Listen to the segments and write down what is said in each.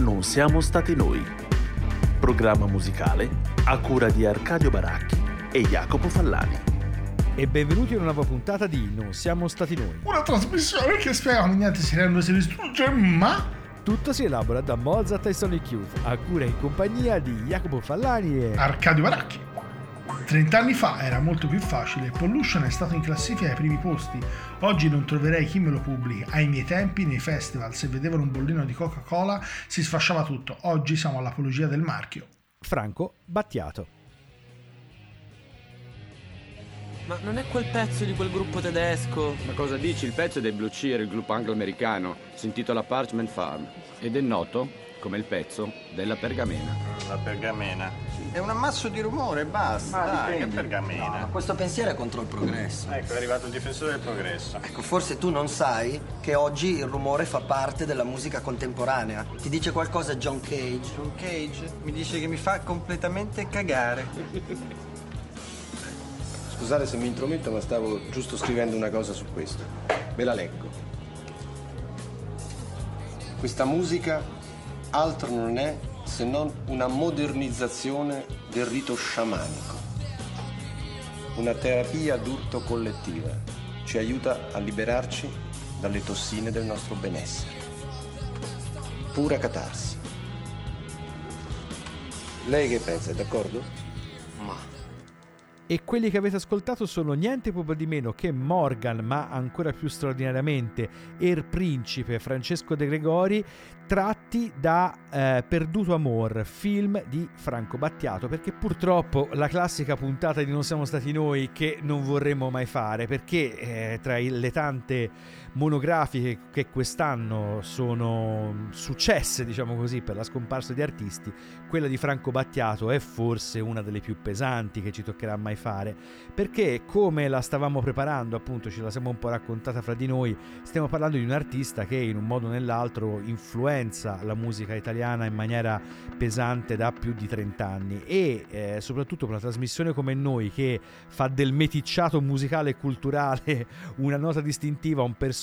Non siamo stati noi. Programma musicale a cura di Arcadio Baracchi e Jacopo Fallani. E benvenuti a una nuova puntata di Non siamo stati noi. Una trasmissione che come niente si rende si distrugge, ma Tutto si elabora da Mozart e Sonic Youth, a cura e in compagnia di Jacopo Fallani e... Arcadio Baracchi. 30 anni fa era molto più facile, Pollution è stato in classifica ai primi posti. Oggi non troverei chi me lo pubblica. Ai miei tempi, nei festival, se vedevano un bollino di Coca-Cola, si sfasciava tutto. Oggi siamo all'apologia del marchio. Franco Battiato. Ma non è quel pezzo di quel gruppo tedesco? Ma cosa dici? Il pezzo è dei Blue Cheer, il gruppo anglo-americano. Si intitola Parchment Farm ed è noto come il pezzo della pergamena. La pergamena. È un ammasso di rumore, basta. Dai, che pergamena. Ma questo pensiero è contro il progresso. Ecco, è arrivato il difensore del progresso. Ecco, forse tu non sai che oggi il rumore fa parte della musica contemporanea. Ti dice qualcosa John Cage? John Cage mi dice che mi fa completamente cagare. Scusate se mi intrometto, ma stavo giusto scrivendo una cosa su questo. Ve la leggo. Questa musica altro non è se non una modernizzazione del rito sciamanico. Una terapia d'urto collettiva. Ci aiuta a liberarci dalle tossine del nostro benessere. Pura catarsi. Lei che pensa, è d'accordo? Ma E quelli che avete ascoltato sono niente proprio di meno che Morgan, ma ancora più straordinariamente Er Principe Francesco De Gregori, tratti da eh, Perduto Amor, film di Franco Battiato, perché purtroppo la classica puntata di Non siamo stati noi che non vorremmo mai fare, perché eh, tra le tante monografiche che quest'anno sono successe, diciamo così, per la scomparsa di artisti, quella di Franco Battiato è forse una delle più pesanti che ci toccherà mai fare, perché come la stavamo preparando, appunto, ce la siamo un po' raccontata fra di noi, stiamo parlando di un artista che in un modo o nell'altro influenza la musica italiana in maniera pesante da più di 30 anni e eh, soprattutto per una trasmissione come noi che fa del meticciato musicale e culturale una nota distintiva, un personaggio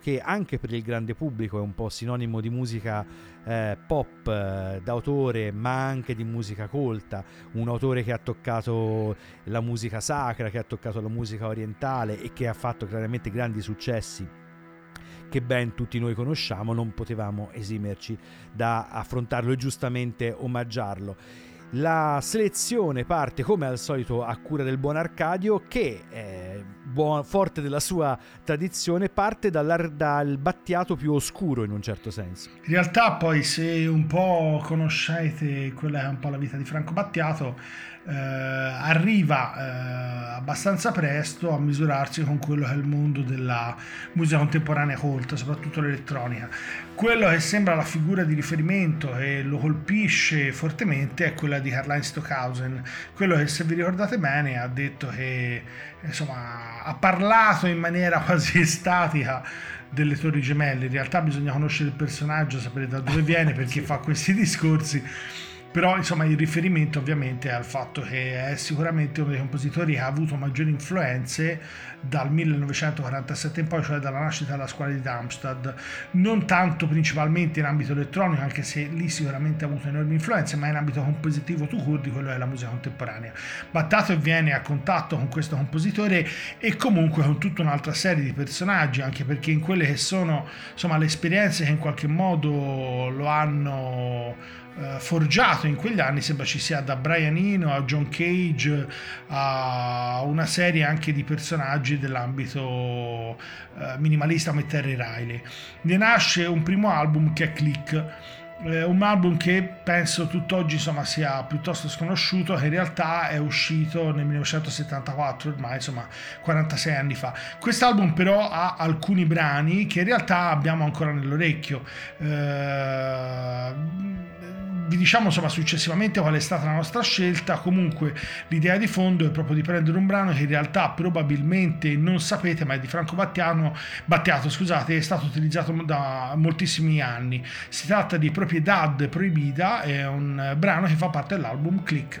che anche per il grande pubblico è un po' sinonimo di musica eh, pop eh, d'autore ma anche di musica colta, un autore che ha toccato la musica sacra, che ha toccato la musica orientale e che ha fatto chiaramente grandi successi che ben tutti noi conosciamo, non potevamo esimerci da affrontarlo e giustamente omaggiarlo. La selezione parte come al solito a cura del buon Arcadio che, eh, buon- forte della sua tradizione, parte dal battiato più oscuro in un certo senso. In realtà poi se un po' conoscete quella che è un po' la vita di Franco Battiato, eh, arriva eh, abbastanza presto a misurarsi con quello che è il mondo della musica contemporanea colta, soprattutto l'elettronica. Quello che sembra la figura di riferimento e lo colpisce fortemente è quella di Karl-Heinz Stockhausen, quello che se vi ricordate bene ha detto che insomma ha parlato in maniera quasi estatica delle torri gemelle, in realtà bisogna conoscere il personaggio, sapere da dove viene perché fa questi discorsi. Però insomma il riferimento ovviamente è al fatto che è sicuramente uno dei compositori che ha avuto maggiori influenze dal 1947 in poi, cioè dalla nascita della scuola di Darmstadt, non tanto principalmente in ambito elettronico, anche se lì sicuramente ha avuto enormi influenze, ma in ambito compositivo to cure di quello che è la musica contemporanea. Battato viene a contatto con questo compositore e comunque con tutta un'altra serie di personaggi, anche perché in quelle che sono insomma le esperienze che in qualche modo lo hanno eh, forgiato in quegli anni sembra ci sia da Brian Eno a John Cage a una serie anche di personaggi dell'ambito eh, minimalista come Terry Riley. Ne nasce un primo album che è Click eh, un album che penso tutt'oggi insomma sia piuttosto sconosciuto che in realtà è uscito nel 1974 ormai insomma 46 anni fa. Quest'album però ha alcuni brani che in realtà abbiamo ancora nell'orecchio. Eh, vi diciamo insomma successivamente qual è stata la nostra scelta, comunque l'idea di fondo è proprio di prendere un brano che in realtà probabilmente non sapete ma è di Franco Battiano, Battiato scusate, è stato utilizzato da moltissimi anni. Si tratta di Propriedad Proibida, è un brano che fa parte dell'album Click.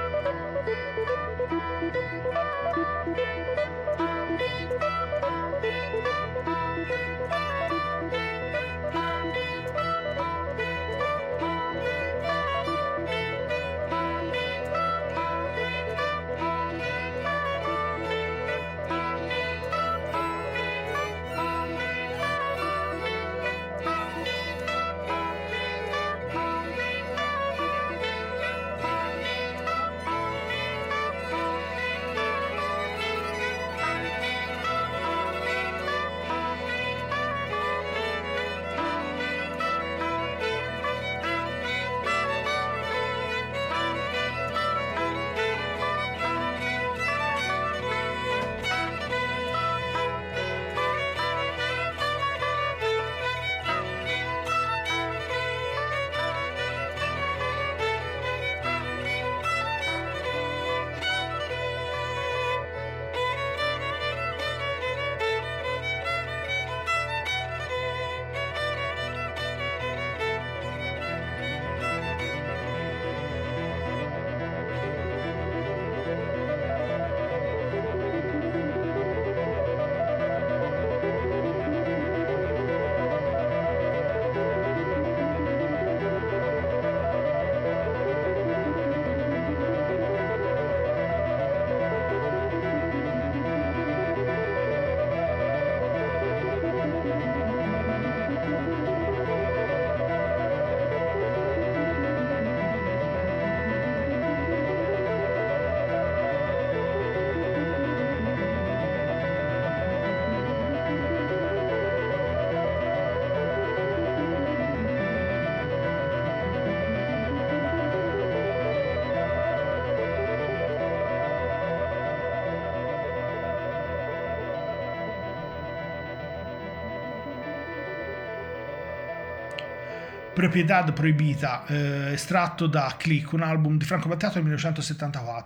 Propriedad Proibita, eh, estratto da Click, un album di Franco Battiato del 1974.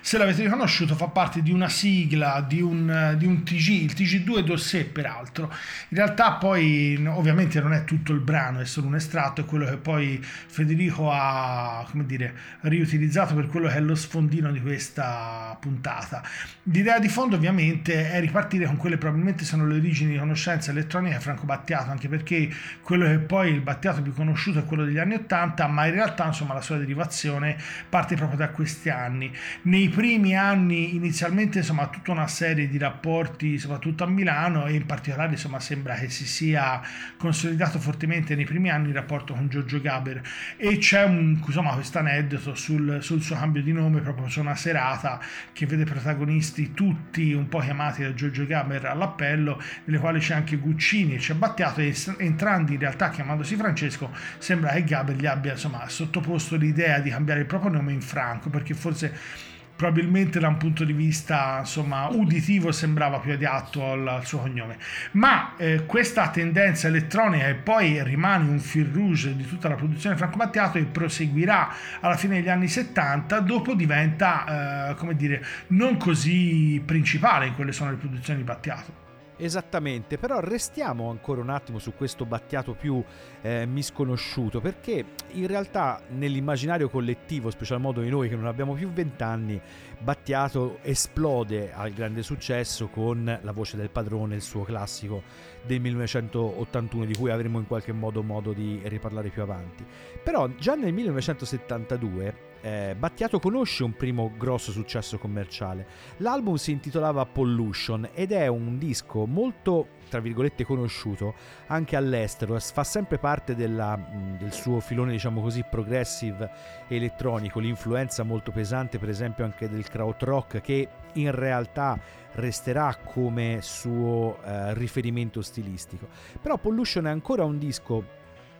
Se l'avete riconosciuto fa parte di una sigla, di un, di un TG, il TG2 Dossier peraltro. In realtà poi ovviamente non è tutto il brano, è solo un estratto, è quello che poi Federico ha, come dire, riutilizzato per quello che è lo sfondino di questa puntata. L'idea di fondo ovviamente è ripartire con quelle probabilmente sono le origini di conoscenza elettronica Franco Battiato, anche perché quello che poi il Battiato più conosciuto è quello degli anni 80, ma in realtà insomma la sua derivazione parte proprio da questi anni. Nei primi anni inizialmente insomma tutta una serie di rapporti soprattutto a Milano e in particolare insomma sembra che si sia consolidato fortemente nei primi anni il rapporto con Giorgio Gaber. E c'è un insomma questo aneddoto sul, sul suo cambio di nome proprio su una serata che vede protagonisti tutti un po' chiamati da Giorgio Gaber all'appello, nelle quali c'è anche Guccini e c'è Battiato e entrambi in realtà chiamandosi Francesco sembra che Gaber gli abbia insomma, sottoposto l'idea di cambiare il proprio nome in Franco perché forse probabilmente da un punto di vista insomma, uditivo sembrava più adatto al, al suo cognome. Ma eh, questa tendenza elettronica e poi rimane un fil rouge di tutta la produzione Franco Battiato e proseguirà alla fine degli anni 70, dopo diventa, eh, come dire, non così principale in quelle sono le produzioni di Battiato. Esattamente, però restiamo ancora un attimo su questo Battiato più eh, misconosciuto, perché in realtà nell'immaginario collettivo, special modo di noi che non abbiamo più vent'anni, Battiato esplode al grande successo con La voce del padrone, il suo classico del 1981, di cui avremo in qualche modo modo di riparlare più avanti. Però già nel 1972 eh, Battiato conosce un primo grosso successo commerciale. L'album si intitolava Pollution ed è un disco molto tra virgolette conosciuto anche all'estero, fa sempre parte della, del suo filone diciamo così progressive elettronico, l'influenza molto pesante per esempio anche del krautrock che in realtà resterà come suo eh, riferimento stilistico. Però Pollution è ancora un disco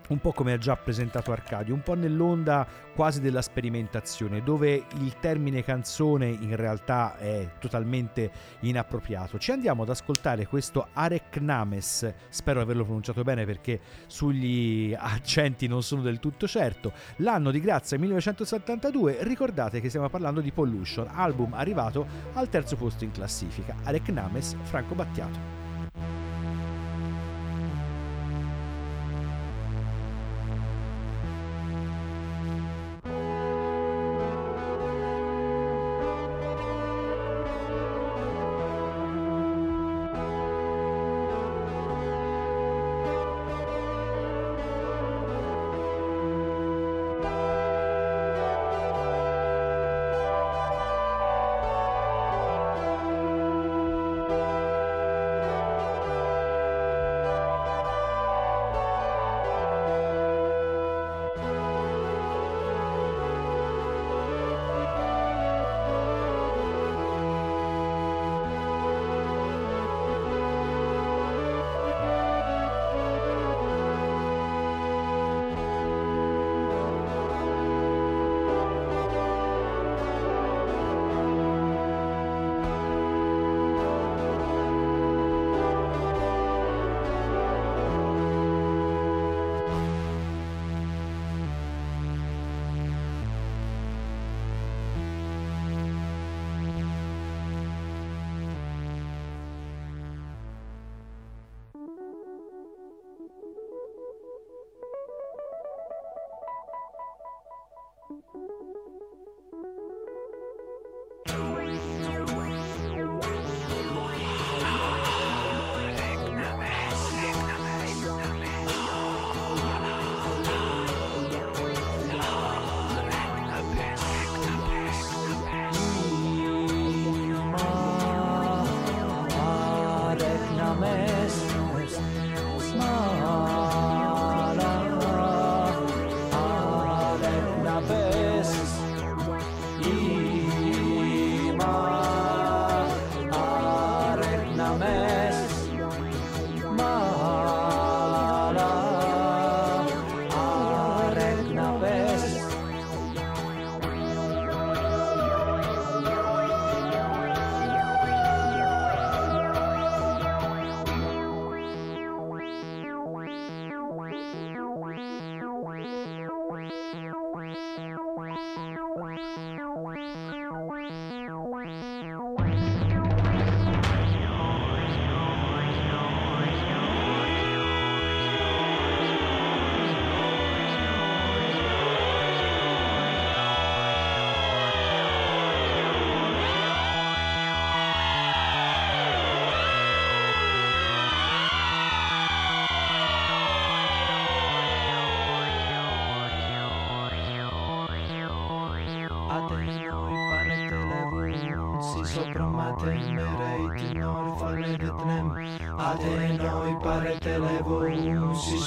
un po' come ha già presentato Arcadio, un po' nell'onda quasi della sperimentazione, dove il termine canzone in realtà è totalmente inappropriato. Ci andiamo ad ascoltare questo Areknames, spero averlo pronunciato bene perché sugli accenti non sono del tutto certo. L'anno di grazia 1972, ricordate che stiamo parlando di Pollution, album arrivato al terzo posto in classifica. Areknames, Franco Battiato.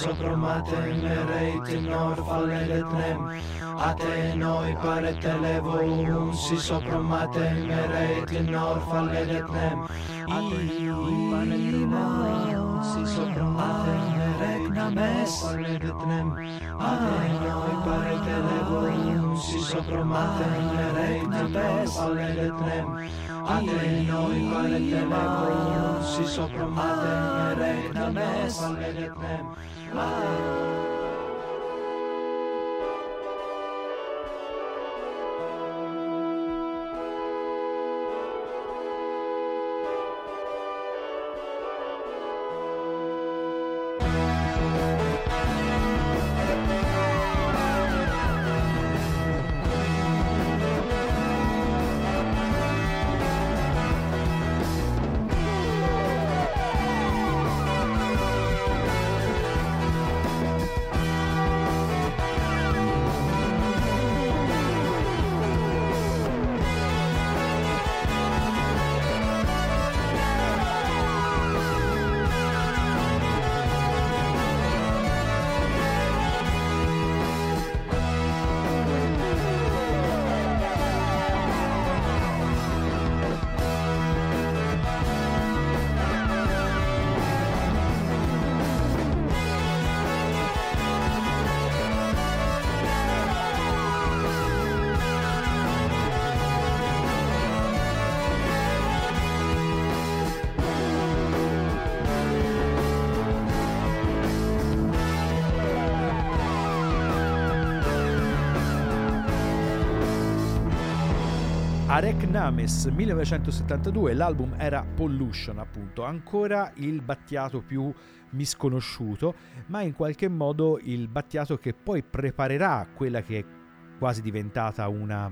Sopramaten retinor falleret nem Atenoi noi levum Si sopramaten retinor falleret nem Atenoi parete levum Si sopramaten regna mes falleret nem Atenoi parete levum regna mes falle detnem Adenoi pare televon si sopra maten meret names falle detnem Adenoi Arek Names 1972, l'album era Pollution appunto, ancora il Battiato più misconosciuto, ma in qualche modo il Battiato che poi preparerà quella che è quasi diventata una,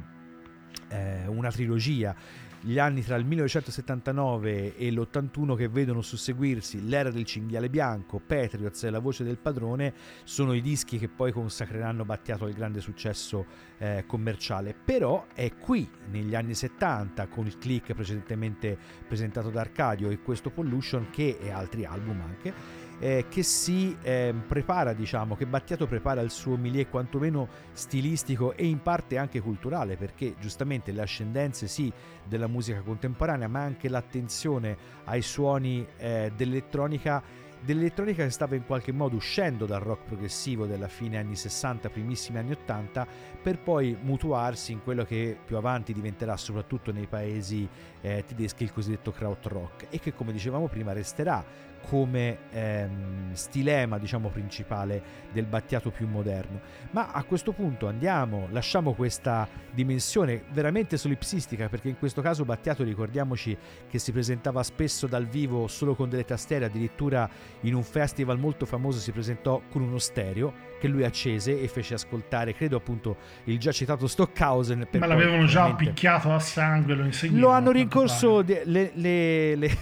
eh, una trilogia gli anni tra il 1979 e l'81 che vedono susseguirsi l'era del cinghiale bianco, Patriots e la voce del padrone sono i dischi che poi consacreranno Battiato al grande successo eh, commerciale. Però è qui negli anni 70 con il click precedentemente presentato da Arcadio e questo Pollution che e altri album anche eh, che si eh, prepara, diciamo, che Battiato prepara il suo milieu quantomeno stilistico e in parte anche culturale, perché giustamente le ascendenze sì della musica contemporanea, ma anche l'attenzione ai suoni eh, dell'elettronica dell'elettronica che stava in qualche modo uscendo dal rock progressivo della fine anni 60, primissimi anni 80, per poi mutuarsi in quello che più avanti diventerà soprattutto nei paesi eh, tedeschi il cosiddetto krautrock e che come dicevamo prima resterà come ehm, stilema diciamo principale del Battiato più moderno. Ma a questo punto andiamo lasciamo questa dimensione veramente solipsistica perché in questo caso Battiato ricordiamoci che si presentava spesso dal vivo solo con delle tastiere addirittura in un festival molto famoso si presentò con uno stereo che lui accese e fece ascoltare credo appunto il già citato Stockhausen ma l'avevano già picchiato a sangue lo insegnavano lo hanno rincorso le, le, le,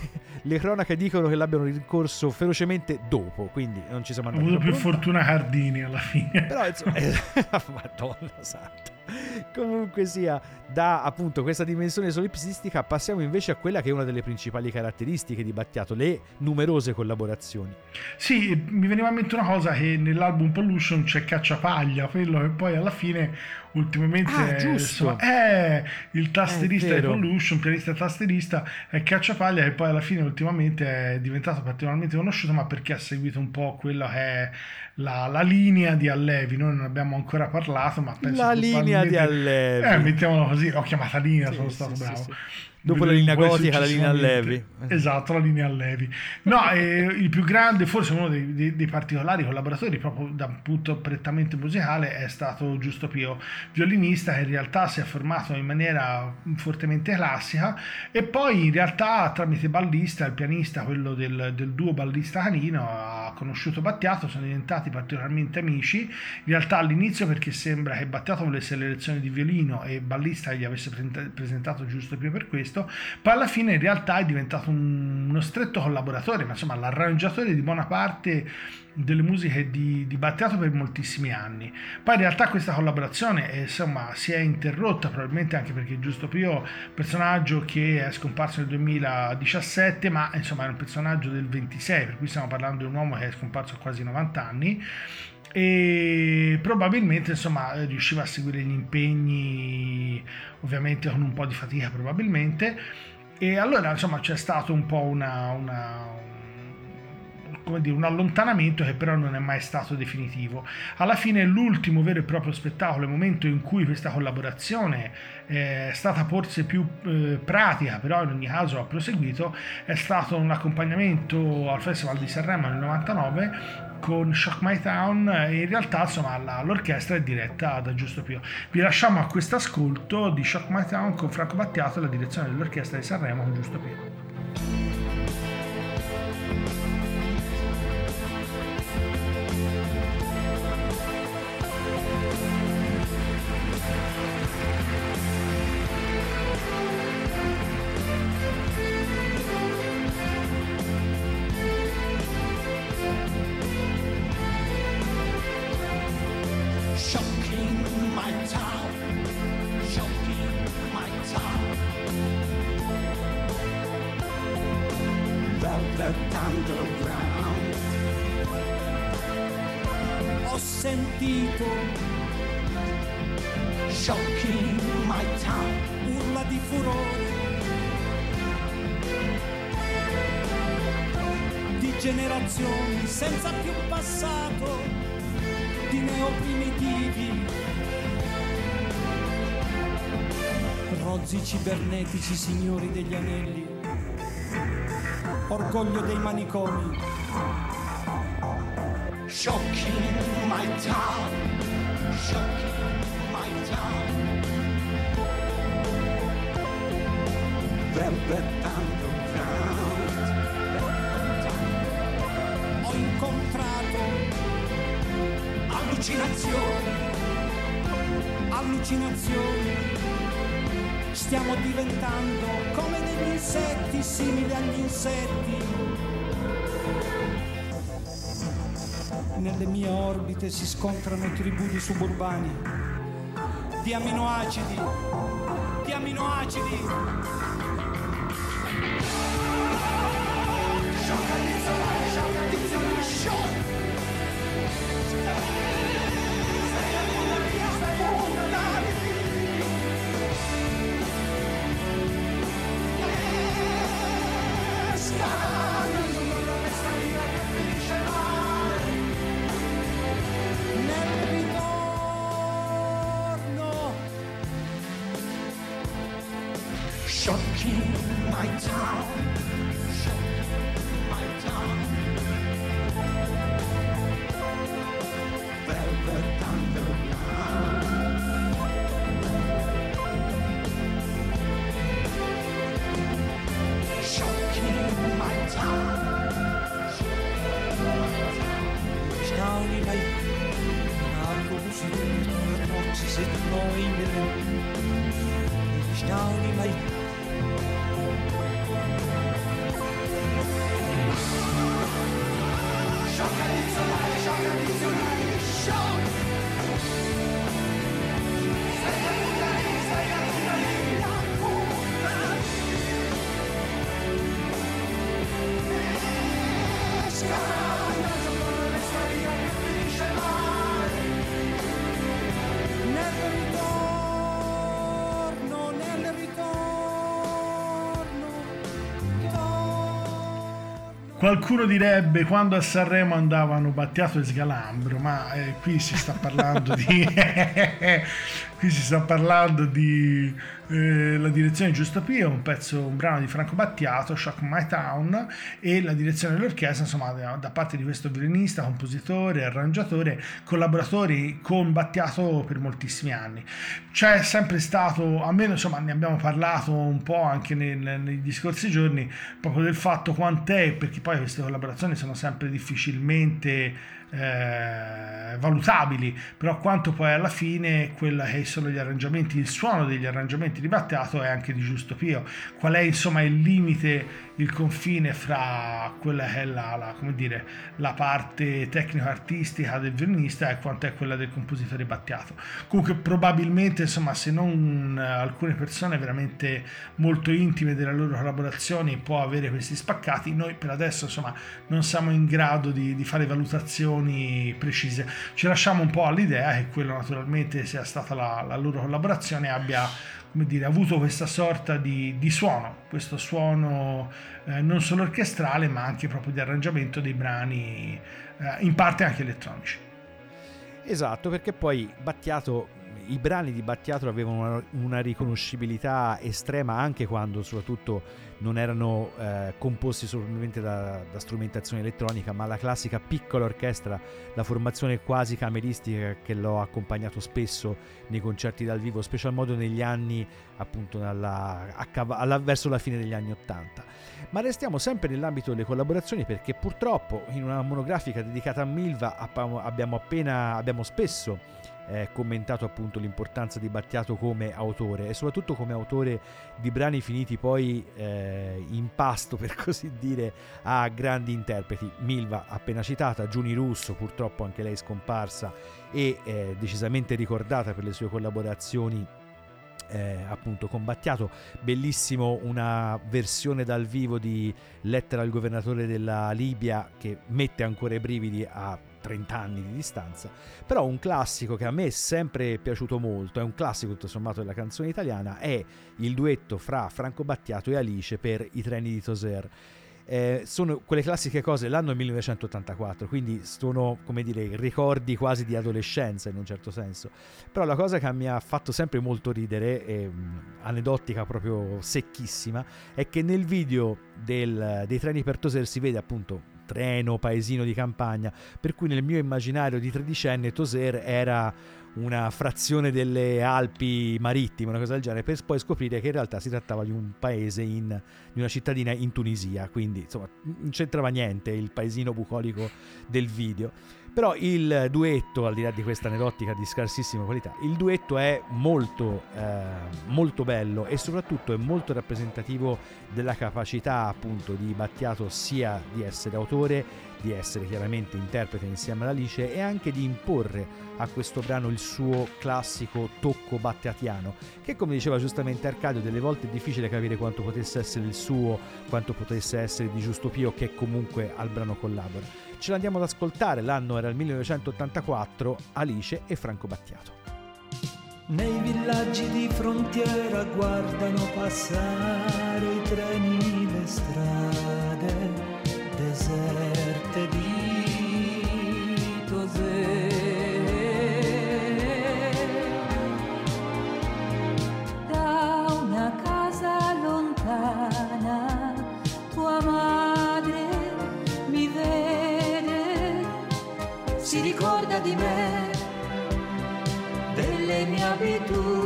le cronache dicono che l'abbiano rincorso ferocemente dopo, quindi non ci siamo andati. Ha avuto più fortuna Cardini alla fine. Però insomma, madonna santa. Comunque sia, da appunto questa dimensione solipsistica passiamo invece a quella che è una delle principali caratteristiche di Battiato, le numerose collaborazioni. Sì, mi veniva in mente una cosa che nell'album Pollution c'è Cacciapaglia, quello che poi alla fine ultimamente ah, giusto. è il tasterista di Pollution, pianista e tasterista, è Cacciapaglia che poi alla fine ultimamente è diventato particolarmente conosciuto, ma perché ha seguito un po' quella che è la, la linea di Allevi, noi non abbiamo ancora parlato, ma penso la linea di Allevi. Eh, mettiamolo così, l'ho chiamata linea, sì, sono sì, stato sì, bravo. Dopo la linea gotica, la linea allevi. Esatto, la linea allevi. No, eh, il più grande, forse uno dei, dei, dei, particolari collaboratori, proprio da un punto prettamente musicale, è stato Giusto Pio, violinista che in realtà si è formato in maniera fortemente classica e poi in realtà tramite ballista, il pianista, quello del, del duo ballista canino, ha conosciuto Battiato, sono diventati particolarmente amici. In realtà all'inizio perché sembra che Battiato volesse le lezioni di violino e ballista gli avesse presentato Giusto Pio per questo questo, poi alla fine in realtà è diventato un, uno stretto collaboratore, ma insomma l'arrangiatore di buona parte delle musiche di, di Battiato per moltissimi anni. Poi in realtà questa collaborazione eh, insomma, si è interrotta probabilmente anche perché Giusto Pio, personaggio che è scomparso nel 2017, ma insomma è un personaggio del 26, per cui stiamo parlando di un uomo che è scomparso a quasi 90 anni e probabilmente insomma riusciva a seguire gli impegni ovviamente con un po' di fatica probabilmente e allora insomma c'è stato un po' una, una come dire, un allontanamento che però non è mai stato definitivo. Alla fine l'ultimo vero e proprio spettacolo, il momento in cui questa collaborazione è stata forse più eh, pratica, però in ogni caso ha proseguito, è stato un accompagnamento al Festival di Sanremo nel 99 con Shock My Town e in realtà insomma la, l'orchestra è diretta da Giusto Pio. Vi lasciamo a questo ascolto di Shock My Town con Franco Battiato e la direzione dell'orchestra di Sanremo con Giusto Pio. Cibernetici signori degli anelli, orgoglio dei manicomi. Shocking my town, shocking my town. Velvet Underground. Ho incontrato allucinazioni, allucinazioni. Stiamo diventando come degli insetti, simili agli insetti. Nelle mie orbite si scontrano tribù di suburbani, di aminoacidi, di aminoacidi. Nel Shocking my town my Qualcuno direbbe quando a Sanremo andavano Battiato e Sgalambro, ma eh, qui si sta parlando di qui si sta parlando di eh, la direzione di Giusto Pio, un pezzo, un brano di Franco Battiato, Shock My Town, e la direzione dell'orchestra, insomma, da, da parte di questo violinista, compositore, arrangiatore, collaboratori con Battiato per moltissimi anni. C'è sempre stato, almeno insomma, ne abbiamo parlato un po' anche nel, negli scorsi giorni, proprio del fatto quant'è, perché poi queste collaborazioni sono sempre difficilmente eh, valutabili, però quanto poi alla fine quella che sono gli arrangiamenti, il suono degli arrangiamenti di Battiato è anche di Giusto Pio. Qual è insomma il limite, il confine fra quella che è la, la, dire, la parte tecnico-artistica del violinista e quanto è quella del compositore Battiato. Comunque probabilmente insomma se non alcune persone veramente molto intime delle loro collaborazioni può avere questi spaccati, noi per adesso insomma non siamo in grado di, di fare valutazioni precise. Ci lasciamo un po' all'idea che quello naturalmente sia stata la, la loro collaborazione abbia dire, avuto questa sorta di, di suono, questo suono eh, non solo orchestrale ma anche proprio di arrangiamento dei brani, eh, in parte anche elettronici. Esatto, perché poi Battiato, i brani di Battiato avevano una, una riconoscibilità estrema anche quando soprattutto non erano eh, composti solamente da, da, strumentazione elettronica, ma la classica piccola orchestra, la formazione quasi cameristica che l'ho accompagnato spesso nei concerti dal vivo, special modo negli anni appunto alla, alla, verso la fine degli anni Ottanta. Ma restiamo sempre nell'ambito delle collaborazioni perché purtroppo in una monografica dedicata a Milva abbiamo appena abbiamo spesso eh, commentato appunto l'importanza di Battiato come autore e soprattutto come autore di brani finiti poi eh, in pasto per così dire a grandi interpreti. Milva appena citata Giuni Russo purtroppo anche lei scomparsa e eh, decisamente ricordata per le sue collaborazioni eh, appunto combattiato bellissimo una versione dal vivo di Lettera al governatore della Libia che mette ancora i brividi a 30 anni di distanza, però un classico che a me è sempre piaciuto molto, è un classico tutto sommato della canzone italiana, è il duetto fra Franco Battiato e Alice per I treni di Toser. Eh, sono quelle classiche cose l'anno 1984 quindi sono come dire ricordi quasi di adolescenza in un certo senso però la cosa che mi ha fatto sempre molto ridere e, aneddotica proprio secchissima è che nel video del, dei treni per Toser si vede appunto treno paesino di campagna, per cui nel mio immaginario di tredicenne Toser era una frazione delle Alpi marittime, una cosa del genere, per poi scoprire che in realtà si trattava di un paese, in, di una cittadina in Tunisia, quindi insomma non c'entrava niente il paesino bucolico del video. Però il duetto, al di là di questa aneddotica di scarsissima qualità, il duetto è molto, eh, molto bello e soprattutto è molto rappresentativo della capacità appunto di Battiato sia di essere autore, di essere chiaramente interprete insieme ad Alice e anche di imporre a questo brano il suo classico tocco battiatiano, che come diceva giustamente Arcadio, delle volte è difficile capire quanto potesse essere il suo, quanto potesse essere di Giusto Pio, che comunque al brano collabora. Ce l'andiamo ad ascoltare, l'anno era il 1984, Alice e Franco Battiato. Nei villaggi di frontiera guardano passare i treni, le strade deserte delle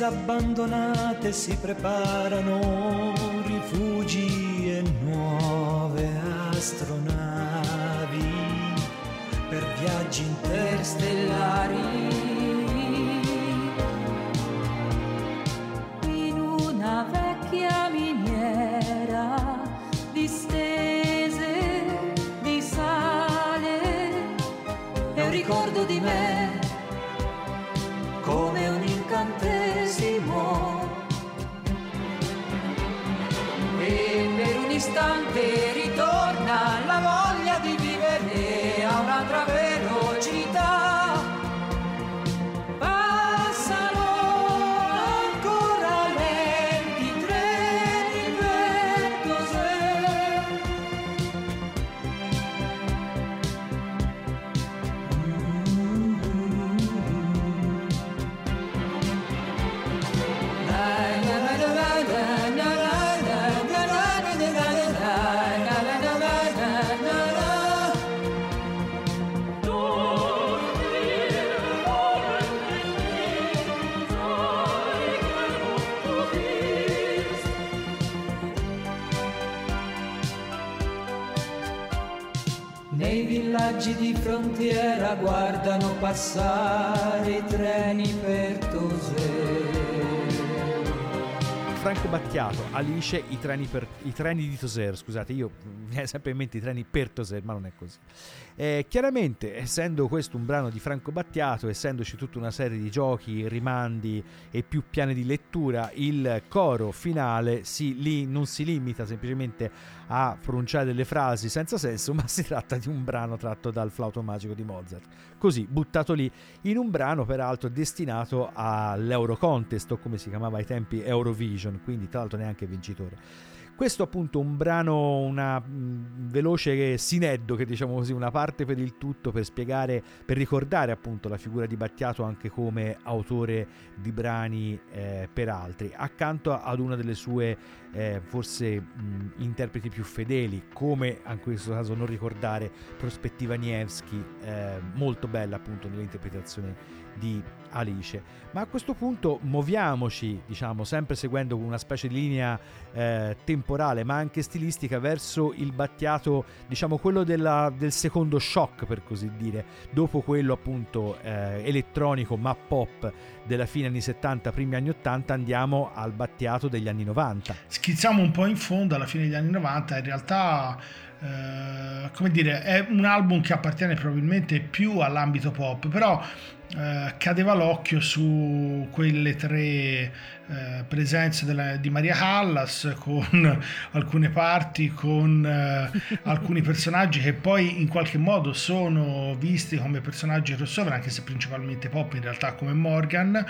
chiese abbandonate si preparano rifugi e nuove astronavi per viaggi interstellari. in una vecchia miniera distese di sale è un ricordo di me come un incantesimo per un guardano passare i treni per Tosè. Franco Battiato, Alice, i treni, per- i treni di Toser, scusate, io mi viene sempre in mente i treni per Toser, ma non è così. Eh, chiaramente, essendo questo un brano di Franco Battiato, essendoci tutta una serie di giochi, rimandi e più piani di lettura, il coro finale si, li, non si limita semplicemente a pronunciare delle frasi senza senso, ma si tratta di un brano tratto dal flauto magico di Mozart. Così, buttato lì, in un brano peraltro destinato all'Euro Contest, o come si chiamava ai tempi Eurovision, quindi tra l'altro neanche vincitore. Questo appunto un brano, una mh, veloce sineddo, che diciamo così, una parte per il tutto per spiegare, per ricordare appunto la figura di Battiato anche come autore di brani eh, per altri, accanto ad una delle sue eh, forse mh, interpreti più fedeli, come in questo caso non ricordare Prospettiva Nievski, eh, molto bella appunto nell'interpretazione di Alice. Ma a questo punto muoviamoci, diciamo, sempre seguendo una specie di linea eh, temporale ma anche stilistica verso il Battiato, diciamo quello della- del secondo shock per così dire, dopo quello appunto eh, elettronico ma pop della fine anni 70, primi anni 80, andiamo al Battiato degli anni 90. Schizziamo un po' in fondo alla fine degli anni 90 in realtà eh, come dire, è un album che appartiene probabilmente più all'ambito pop, però eh, cadeva l'occhio su quelle tre eh, presenze della, di Maria Callas con alcune parti, con eh, alcuni personaggi che poi in qualche modo sono visti come personaggi crossover, anche se principalmente pop in realtà come Morgan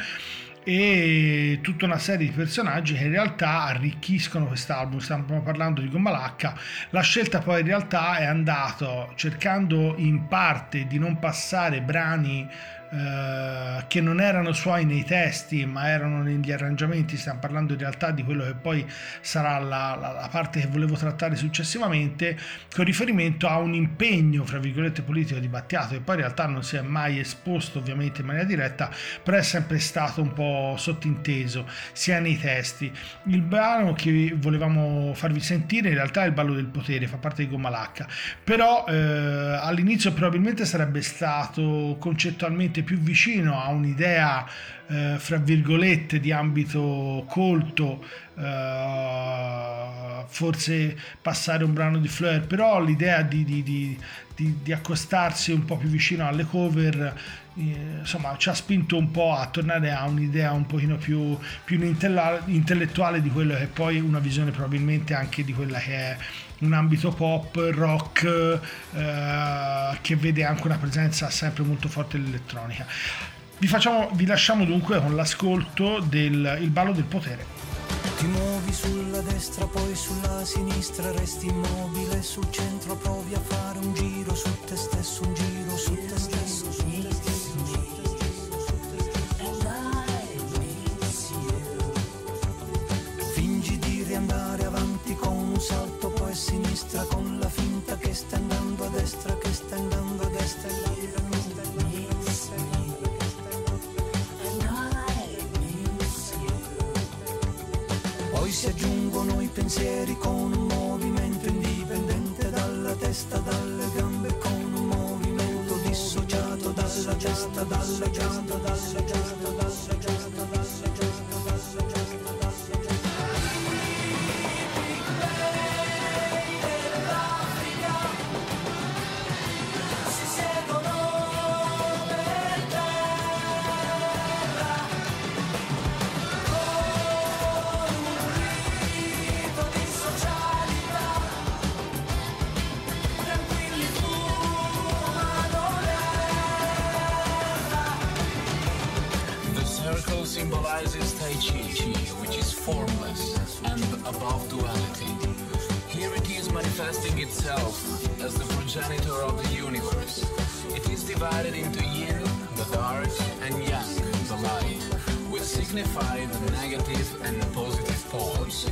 e tutta una serie di personaggi che in realtà arricchiscono quest'album. Stiamo parlando di Gommalacca. La scelta poi in realtà è andato cercando in parte di non passare brani eh, che non erano suoi nei testi ma erano negli arrangiamenti stiamo parlando in realtà di quello che poi sarà la, la, la, parte che volevo trattare successivamente con riferimento a un impegno fra virgolette politico di Battiato che poi in realtà non si è mai esposto ovviamente in maniera diretta però è sempre stato un po' sottinteso sia nei testi. Il brano che volevamo farvi sentire in realtà è il ballo del potere fa parte di Gomalacca però eh, all'inizio probabilmente sarebbe stato concettualmente più vicino a un'idea eh, fra virgolette di ambito colto eh, forse passare un brano di Fleur però l'idea di, di, di, di, accostarsi un po' più vicino alle cover eh, insomma ci ha spinto un po' a tornare a un'idea un pochino più, più intellettuale di quello che è poi una visione probabilmente anche di quella che è un ambito pop, rock, eh, che vede anche una presenza sempre molto forte dell'elettronica. Vi, facciamo, vi lasciamo dunque con l'ascolto del Il ballo del potere. Ti muovi sulla destra, poi sulla sinistra, resti immobile sul centro, provi a fare un giro su te stesso, un giro pensieri con un movimento indipendente dalla testa, dalle gambe, con un movimento dissociato dalla testa, dalla giasta, dalla giasta, dalla giasta, dalla giasta. Symbolizes Tai Chi, which is formless and above duality. Here it is manifesting itself as the progenitor of the universe. It is divided into yin, the dark, and yang, the light, which signify the negative and positive poles.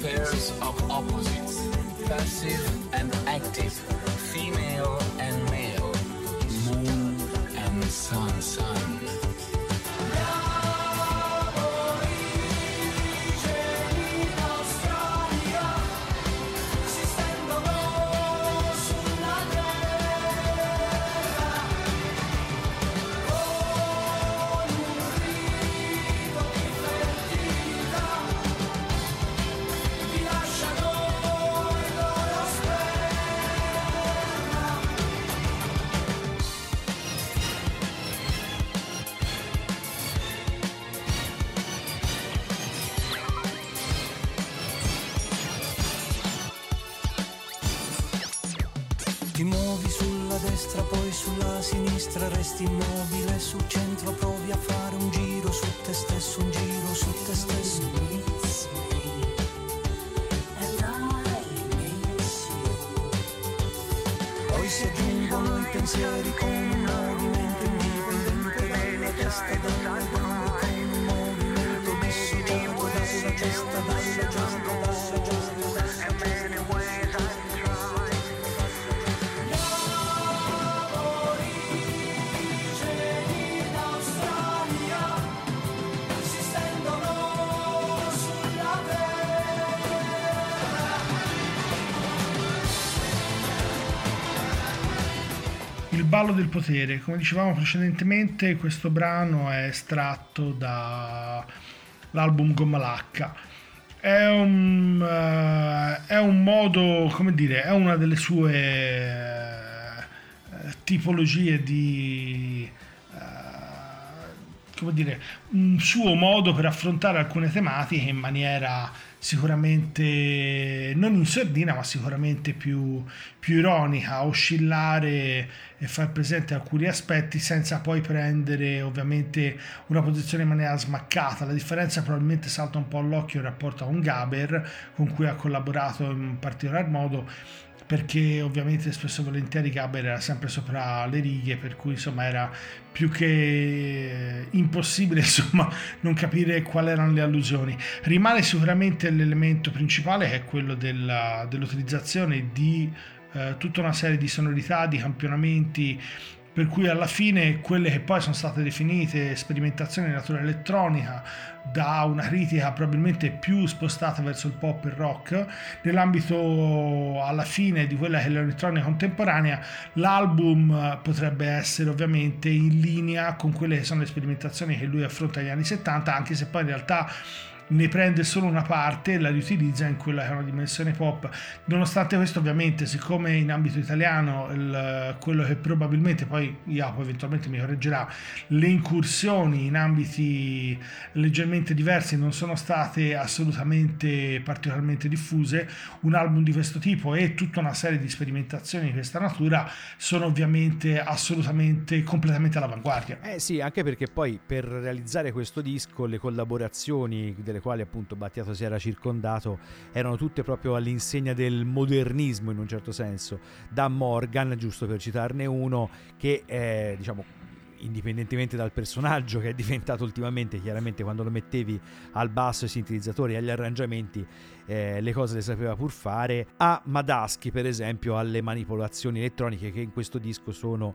Pairs of opposites, passive and active, female and male, moon and sun, sun. Ballo del potere. Come dicevamo precedentemente, questo brano è estratto dall'album Gommalacca. è un, uh, è un modo, come dire, è una delle sue uh, tipologie di come dire, un suo modo per affrontare alcune tematiche in maniera sicuramente non in sordina, ma sicuramente più, più ironica, oscillare e far presente alcuni aspetti senza poi prendere ovviamente una posizione in maniera smaccata. La differenza probabilmente salta un po' all'occhio in rapporto a un Gaber con cui ha collaborato in particolar modo perché ovviamente spesso e volentieri Gaber era sempre sopra le righe, per cui insomma era più che impossibile insomma non capire quali erano le allusioni. Rimane sicuramente l'elemento principale che è quello della, dell'utilizzazione di eh, tutta una serie di sonorità, di campionamenti per cui alla fine quelle che poi sono state definite sperimentazioni di natura elettronica da una critica probabilmente più spostata verso il pop e il rock nell'ambito alla fine di quella che è l'elettronica contemporanea l'album potrebbe essere ovviamente in linea con quelle che sono le sperimentazioni che lui affronta negli anni 70 anche se poi in realtà ne prende solo una parte e la riutilizza in quella che è una dimensione pop. Nonostante questo, ovviamente, siccome in ambito italiano il, quello che probabilmente poi Iapo eventualmente mi correggerà, le incursioni in ambiti leggermente diversi non sono state assolutamente particolarmente diffuse, un album di questo tipo e tutta una serie di sperimentazioni di questa natura sono ovviamente assolutamente completamente all'avanguardia. Eh sì, anche perché poi per realizzare questo disco le collaborazioni delle delle quali appunto Battiato si era circondato erano tutte proprio all'insegna del modernismo in un certo senso, da Morgan, giusto per citarne uno, che è diciamo indipendentemente dal personaggio che è diventato ultimamente, chiaramente quando lo mettevi al basso ai sintetizzatori e agli arrangiamenti eh, le cose le sapeva pur fare, a Madaschi per esempio alle manipolazioni elettroniche che in questo disco sono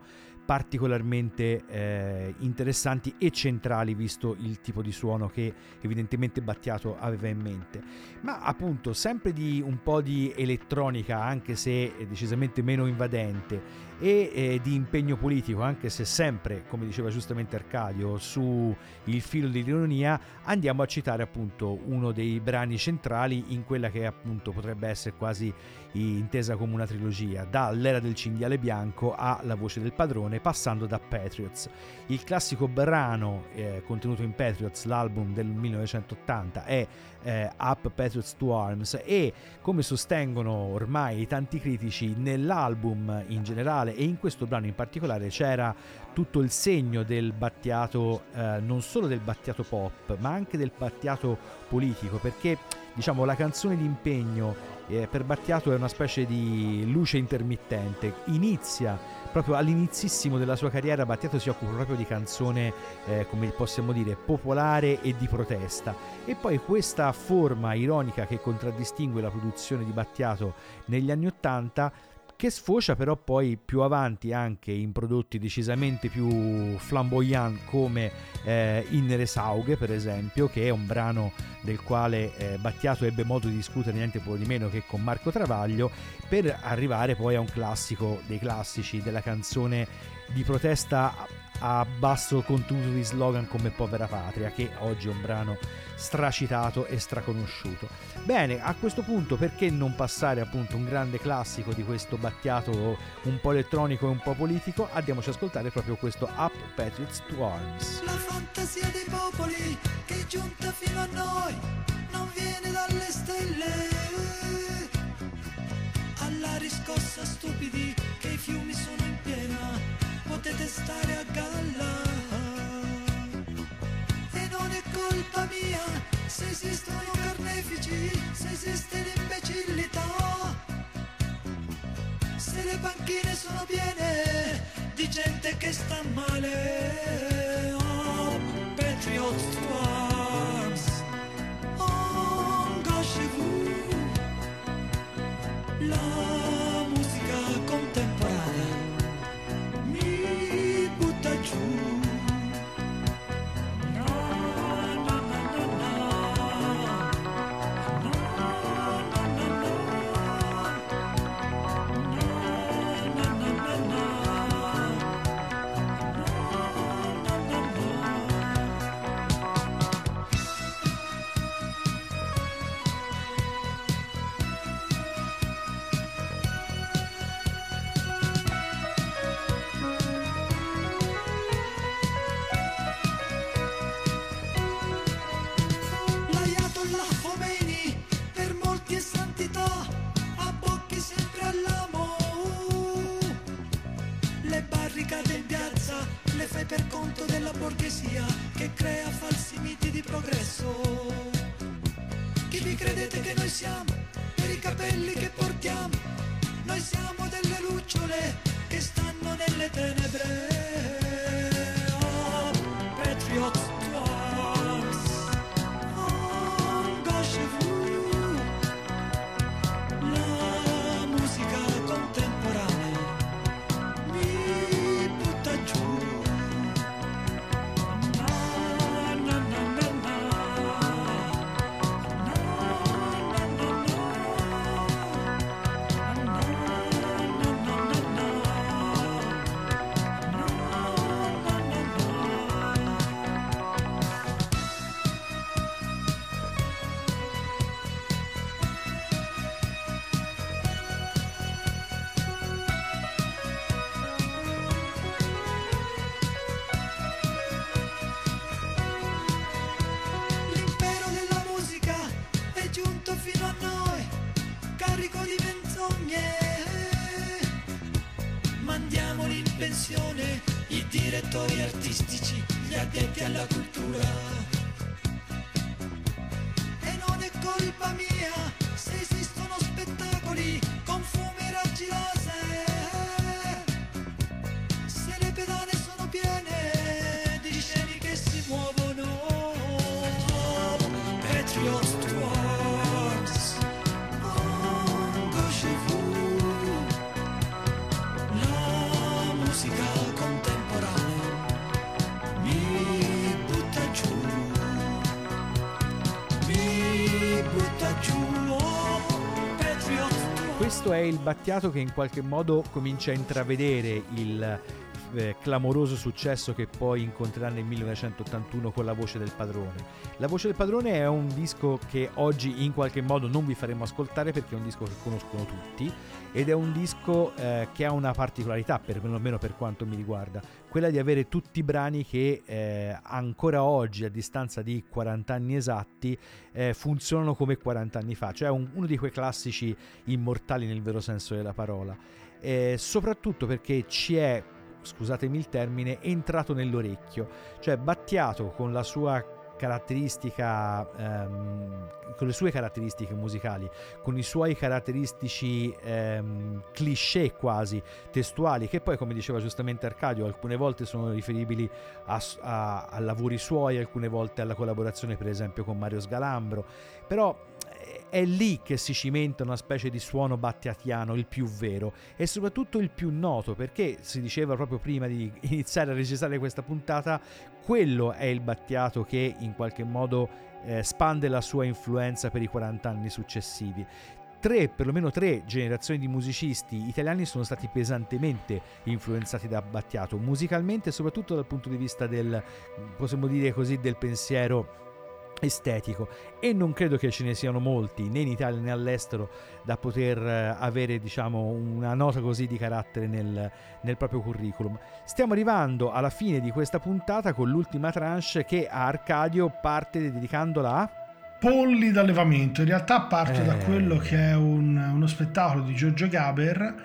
particolarmente eh, interessanti e centrali visto il tipo di suono che evidentemente Battiato aveva in mente. Ma appunto sempre di un po' di elettronica anche se decisamente meno invadente e eh, di impegno politico anche se sempre come diceva giustamente Arcadio su il filo dell'ironia andiamo a citare appunto uno dei brani centrali in quella che appunto potrebbe essere quasi intesa come una trilogia, dall'era del cinghiale bianco a La voce del padrone, passando da Patriots. Il classico brano eh, contenuto in Patriots, l'album del 1980, è eh, Up Patriots to Arms e come sostengono ormai tanti critici nell'album in generale e in questo brano in particolare c'era tutto il segno del battiato eh, non solo del battiato pop ma anche del battiato politico perché diciamo la canzone d'impegno eh, per Battiato è una specie di luce intermittente. Inizia proprio all'inizissimo della sua carriera, Battiato si occupa proprio di canzone, eh, come possiamo dire, popolare e di protesta. E poi questa forma ironica che contraddistingue la produzione di Battiato negli anni Ottanta che sfocia però poi più avanti anche in prodotti decisamente più flamboyant come eh, Innere Saughe per esempio che è un brano del quale eh, Battiato ebbe modo di discutere niente po' di meno che con Marco Travaglio per arrivare poi a un classico dei classici della canzone di protesta a basso contenuto di slogan come Povera Patria, che oggi è un brano stracitato e straconosciuto. Bene, a questo punto perché non passare appunto un grande classico di questo battiato un po' elettronico e un po' politico? Andiamoci ad ascoltare proprio questo Up Patriots to Arms. La fantasia dei popoli che è giunta fino a noi non viene dalle stelle. Alla riscossa stupidi che i fiumi sono in potete stare a galla. E non è colpa mia se esistono carnefici, se esiste l'imbecillità. Se le panchine sono piene di gente che sta male. Oh, Patriots progresso. Chi vi credete che noi siamo per i capelli che Battiato che in qualche modo comincia a intravedere il eh, clamoroso successo che poi incontrerà nel 1981 con La voce del padrone. La voce del padrone è un disco che oggi in qualche modo non vi faremo ascoltare perché è un disco che conoscono tutti ed è un disco eh, che ha una particolarità, perlomeno per quanto mi riguarda, quella di avere tutti i brani che eh, ancora oggi, a distanza di 40 anni esatti, eh, funzionano come 40 anni fa, cioè un- uno di quei classici immortali nel vero senso della parola. Eh, soprattutto perché ci è, scusatemi il termine, entrato nell'orecchio, cioè Battiato con la sua caratteristica ehm, con le sue caratteristiche musicali con i suoi caratteristici ehm, cliché quasi testuali che poi come diceva giustamente Arcadio alcune volte sono riferibili a, a- a lavori suoi alcune volte alla collaborazione per esempio con Mario Sgalambro. Però è lì che si cimenta una specie di suono battiatiano, il più vero e soprattutto il più noto, perché si diceva proprio prima di iniziare a registrare questa puntata, quello è il battiato che in qualche modo eh, spande la sua influenza per i 40 anni successivi. Tre, perlomeno tre generazioni di musicisti italiani sono stati pesantemente influenzati da Battiato, musicalmente e soprattutto dal punto di vista del, possiamo dire così, del pensiero estetico. E non credo che ce ne siano molti né in Italia né all'estero da poter eh, avere diciamo una nota così di carattere nel, nel proprio curriculum. Stiamo arrivando alla fine di questa puntata con l'ultima tranche che a Arcadio parte dedicandola a Polli d'allevamento, in realtà parte da Eh. quello che è un- uno spettacolo di Giorgio Gaber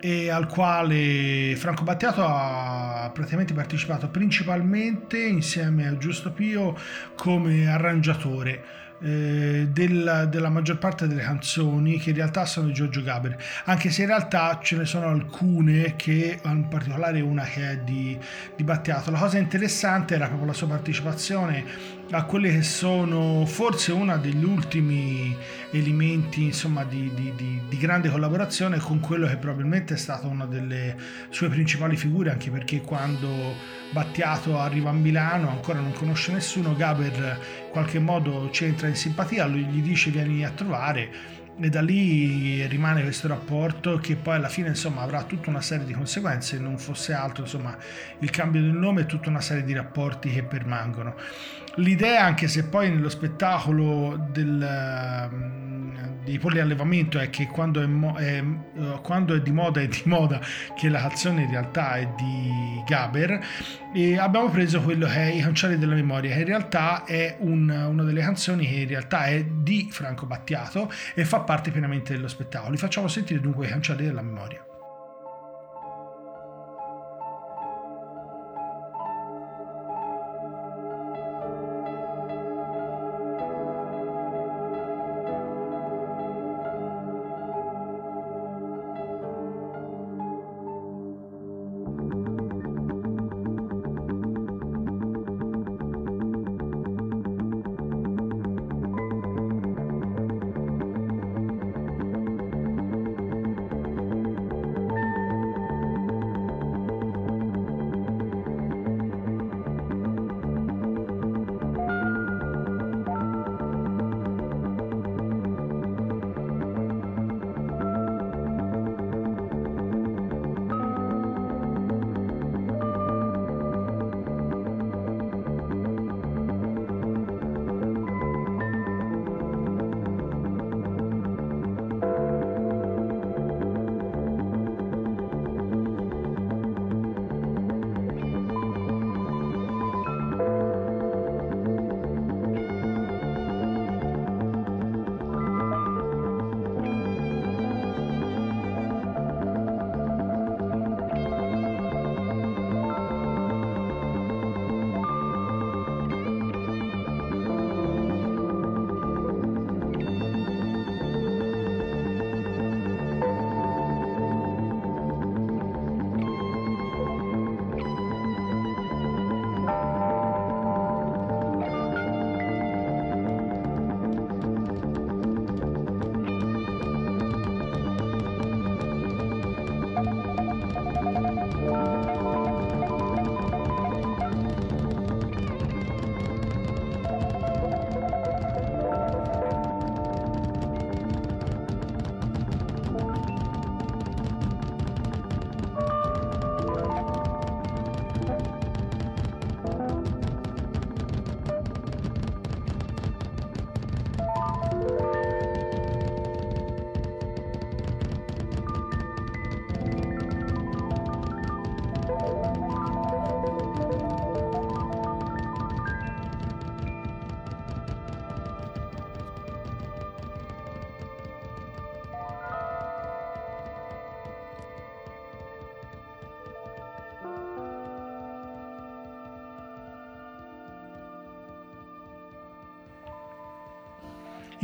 e al quale Franco Battiato ha praticamente partecipato principalmente insieme a Giusto Pio come arrangiatore eh, della, della maggior parte delle canzoni che in realtà sono di Giorgio Gaber anche se in realtà ce ne sono alcune che in particolare una che è di, di Battiato. La cosa interessante era proprio la sua partecipazione a quelle che sono forse uno degli ultimi elementi insomma di, di- di- di grande collaborazione con quello che probabilmente è stata una delle sue principali figure anche perché quando Battiato arriva a Milano ancora non conosce nessuno Gaber in qualche modo ci entra in simpatia lui gli dice vieni a trovare e da lì rimane questo rapporto che poi alla fine insomma avrà tutta una serie di conseguenze non fosse altro insomma il cambio del nome e tutta una serie di rapporti che permangono l'idea anche se poi nello spettacolo del, mm, dei poliallevamento è che quando è, mo- è, eh, quando è di moda è di moda che la canzone in realtà è di Gaber e abbiamo preso quello che è I cancelli della memoria che in realtà è un- una delle canzoni che in realtà è di Franco Battiato e fa parte pienamente dello spettacolo. Li facciamo sentire dunque i cancelli della memoria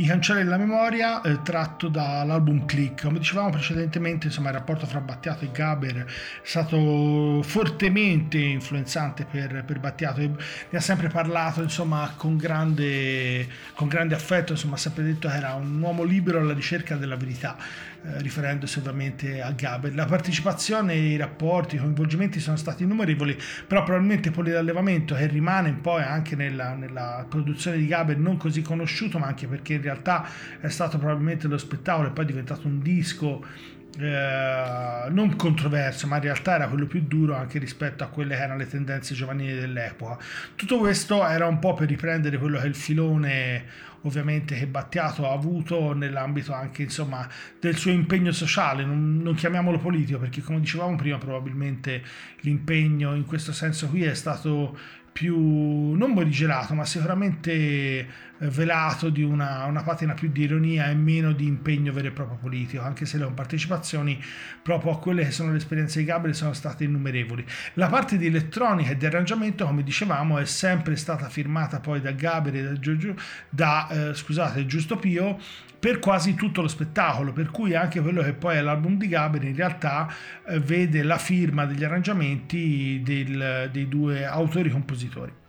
I cancelli della memoria, eh, tratto dall'album Click. Come dicevamo precedentemente, insomma, il rapporto fra Battiato e Gaber è stato fortemente influenzante per, per Battiato. Ne ha sempre parlato, insomma, con grande, con grande affetto, insomma, ha sempre detto che era un uomo libero alla ricerca della verità. Eh, riferendosi ovviamente a Gaber. La partecipazione, i rapporti, i coinvolgimenti sono stati innumerevoli, però probabilmente Polidallevamento che rimane un po' anche nella, nella, produzione di Gaber non così conosciuto, ma anche perché in realtà è stato probabilmente lo spettacolo e poi è diventato un disco eh, non controverso, ma in realtà era quello più duro anche rispetto a quelle che erano le tendenze giovanili dell'epoca. Tutto questo era un po' per riprendere quello che è il filone ovviamente che Battiato ha avuto nell'ambito anche insomma del suo impegno sociale, non, non chiamiamolo politico perché come dicevamo prima probabilmente l'impegno in questo senso qui è stato più non morigerato ma sicuramente velato di una, una, patina più di ironia e meno di impegno vero e proprio politico anche se le partecipazioni proprio a quelle che sono le esperienze di Gabriel sono state innumerevoli la parte di elettronica e di arrangiamento come dicevamo è sempre stata firmata poi da Gabriel e da, Giorgio, da eh, scusate Giusto Pio per quasi tutto lo spettacolo, per cui anche quello che poi è l'album di Gaber in realtà eh, vede la firma degli arrangiamenti del, dei due autori-compositori.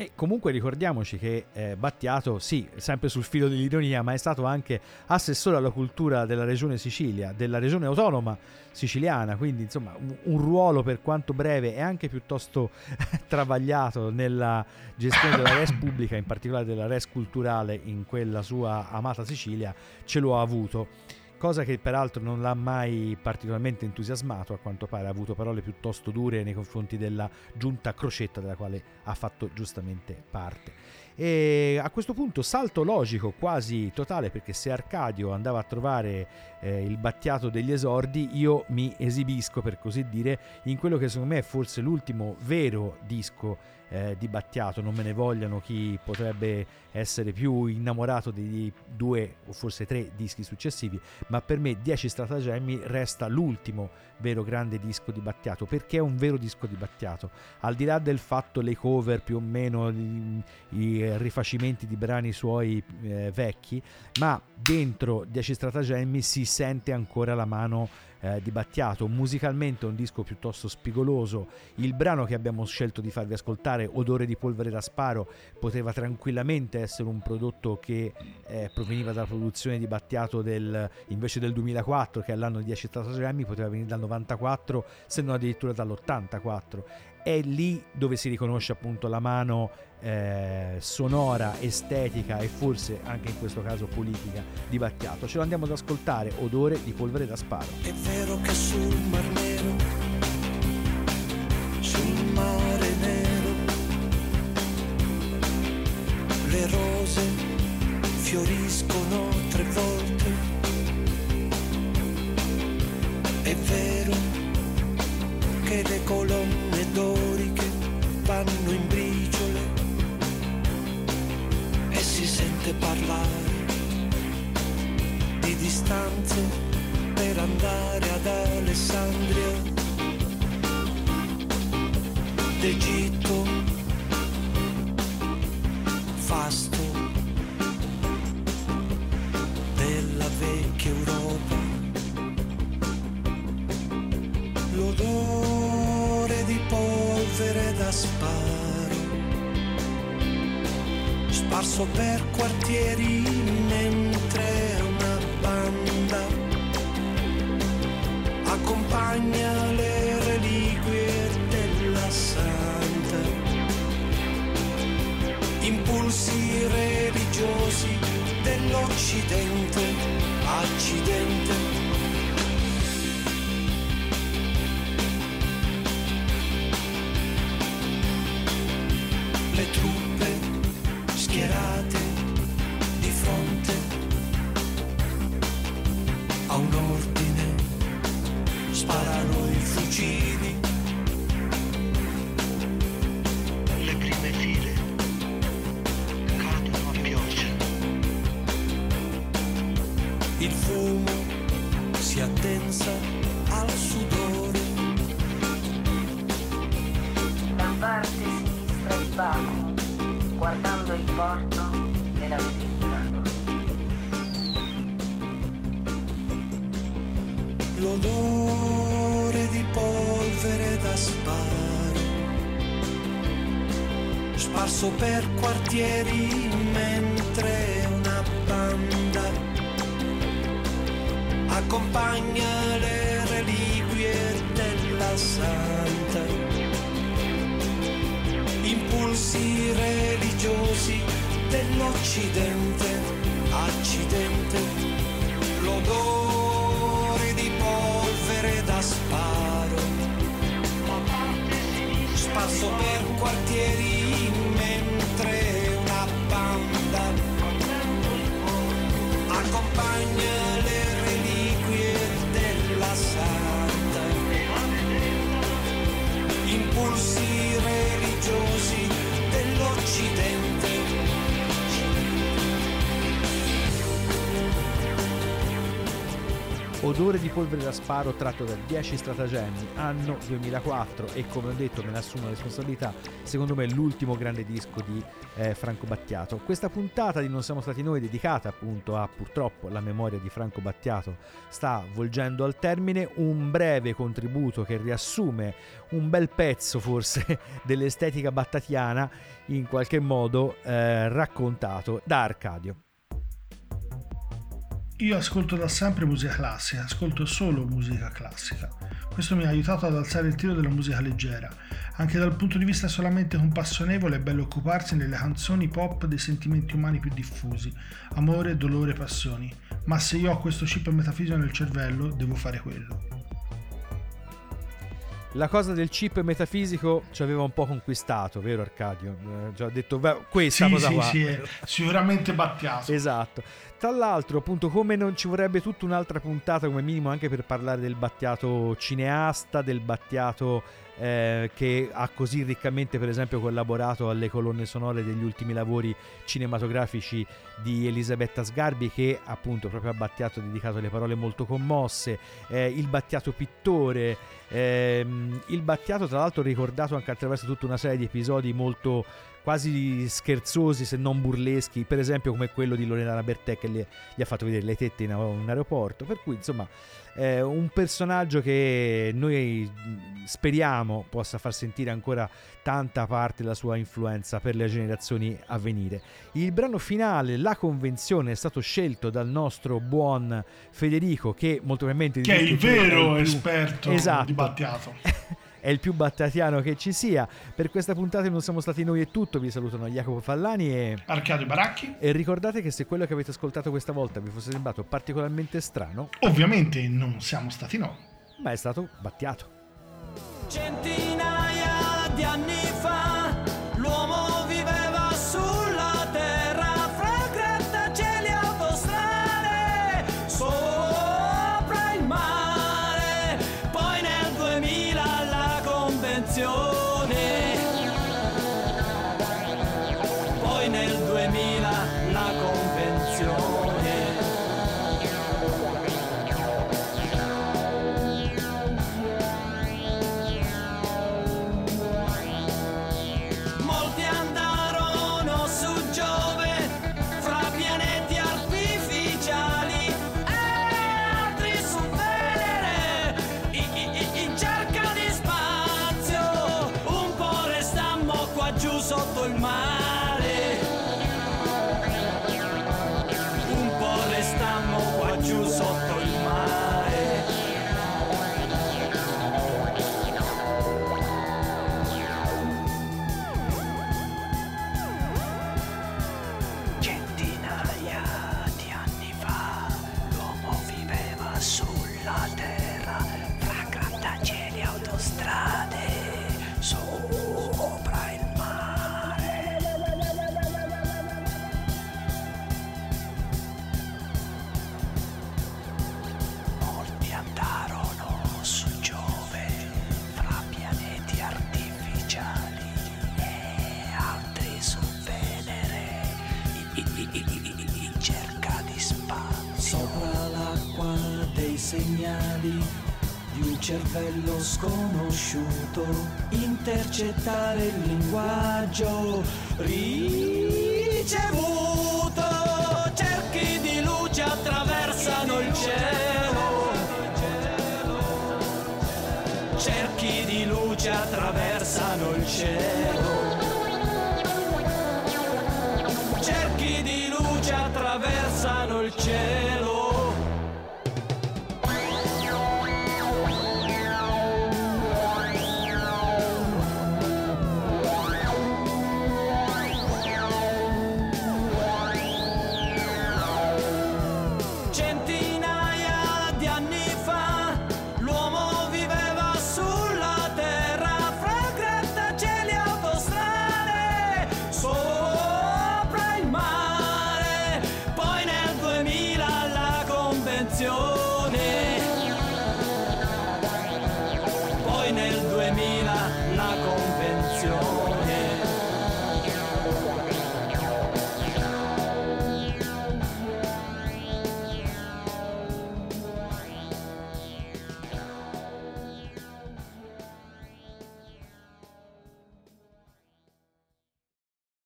E comunque ricordiamoci che eh, Battiato, sì, sempre sul filo dell'ironia, ma è stato anche assessore alla cultura della regione Sicilia, della regione autonoma siciliana, quindi insomma un, un ruolo per quanto breve e anche piuttosto travagliato nella gestione della res pubblica, in particolare della res culturale in quella sua amata Sicilia, ce lo ha avuto cosa che peraltro non l'ha mai particolarmente entusiasmato, a quanto pare ha avuto parole piuttosto dure nei confronti della giunta Crocetta della quale ha fatto giustamente parte. E a questo punto salto logico quasi totale perché se Arcadio andava a trovare eh, il battiato degli esordi io mi esibisco per così dire in quello che secondo me è forse l'ultimo vero disco eh, di Battiato, non me ne vogliano chi potrebbe essere più innamorato dei due o forse tre dischi successivi, ma per me 10 stratagemmi resta l'ultimo vero grande disco di Battiato, perché è un vero disco di Battiato, al di là del fatto le cover più o meno, i, i rifacimenti di brani suoi eh, vecchi, ma dentro 10 stratagemmi si sente ancora la mano eh, di Battiato. Musicalmente un disco piuttosto spigoloso. Il brano che abbiamo scelto di farvi ascoltare, Odore di polvere da sparo, poteva tranquillamente essere un prodotto che eh, proveniva dalla produzione di Battiato del, invece del 2004, che è l'anno di 10 stratagemmi, poteva venire dal 94, se non addirittura dall'84 è lì dove si riconosce appunto la mano eh, sonora, estetica e forse anche in questo caso politica di Battiato. Ce lo andiamo ad ascoltare, odore di polvere da sparo. È vero che sul Mar Nero, sul mare nero, le rose fioriscono tre volte. È vero che le colonne doriche vanno in briciole e si sente parlare di distanze per andare ad Alessandria. d'Egitto fasto sparso per quartieri mentre una banda accompagna le reliquie della santa, impulsi religiosi dell'Occidente, sparso per quartieri mentre una banda accompagna le reliquie della santa. Impulsi religiosi dell'Occidente. Odore di polvere da sparo tratto da 10 stratagemmi, anno 2004 e come ho detto me ne assumo la responsabilità, secondo me è l'ultimo grande disco di eh, Franco Battiato. Questa puntata di Non siamo stati noi dedicata appunto a purtroppo la memoria di Franco Battiato sta volgendo al termine un breve contributo che riassume un bel pezzo forse dell'estetica battatiana in qualche modo eh, raccontato da Arcadio. Io ascolto da sempre musica classica, ascolto solo musica classica. Questo mi ha aiutato ad alzare il tiro della musica leggera. Anche dal punto di vista solamente compassionevole è bello occuparsi nelle canzoni pop dei sentimenti umani più diffusi, amore, dolore, passioni. Ma se io ho questo chip metafisico nel cervello, devo fare quello. La cosa del chip metafisico ci aveva un po' conquistato, vero Arcadio? Eh, già detto beh, questa sì, cosa sì, qua. sì, è sicuramente Battiato. Esatto. Tra l'altro, appunto, come non ci vorrebbe tutta un'altra puntata come minimo anche per parlare del Battiato cineasta, del Battiato eh, che ha così riccamente, per esempio, collaborato alle colonne sonore degli ultimi lavori cinematografici di Elisabetta Sgarbi, che appunto proprio a Battiato ha dedicato le parole molto commosse, eh, il Battiato pittore, ehm, il Battiato tra l'altro ricordato anche attraverso tutta una serie di episodi molto quasi scherzosi se non burleschi, per esempio come quello di Loredana Bertè che le, gli ha fatto vedere le tette in un aeroporto, per cui insomma è un personaggio che noi speriamo possa far sentire ancora tanta parte della sua influenza per le generazioni a venire. Il brano finale, La Convenzione, è stato scelto dal nostro buon Federico che molto probabilmente... Che è il vero più... esperto esatto. di Battiato. è il più battatiano che ci sia. Per questa puntata non siamo stati noi e tutto. Vi salutano Jacopo Fallani e Arcadio Baracchi. E ricordate che se quello che avete ascoltato questa volta vi fosse sembrato particolarmente strano, ovviamente non siamo stati noi, ma è stato Battiato. Centinaia di anni fa conosciuto, intercettare il linguaggio ricevuto, cerchi di luce attraversano il cielo, cerchi di luce attraversano il cielo. Cerchi di luce attraversano il cielo.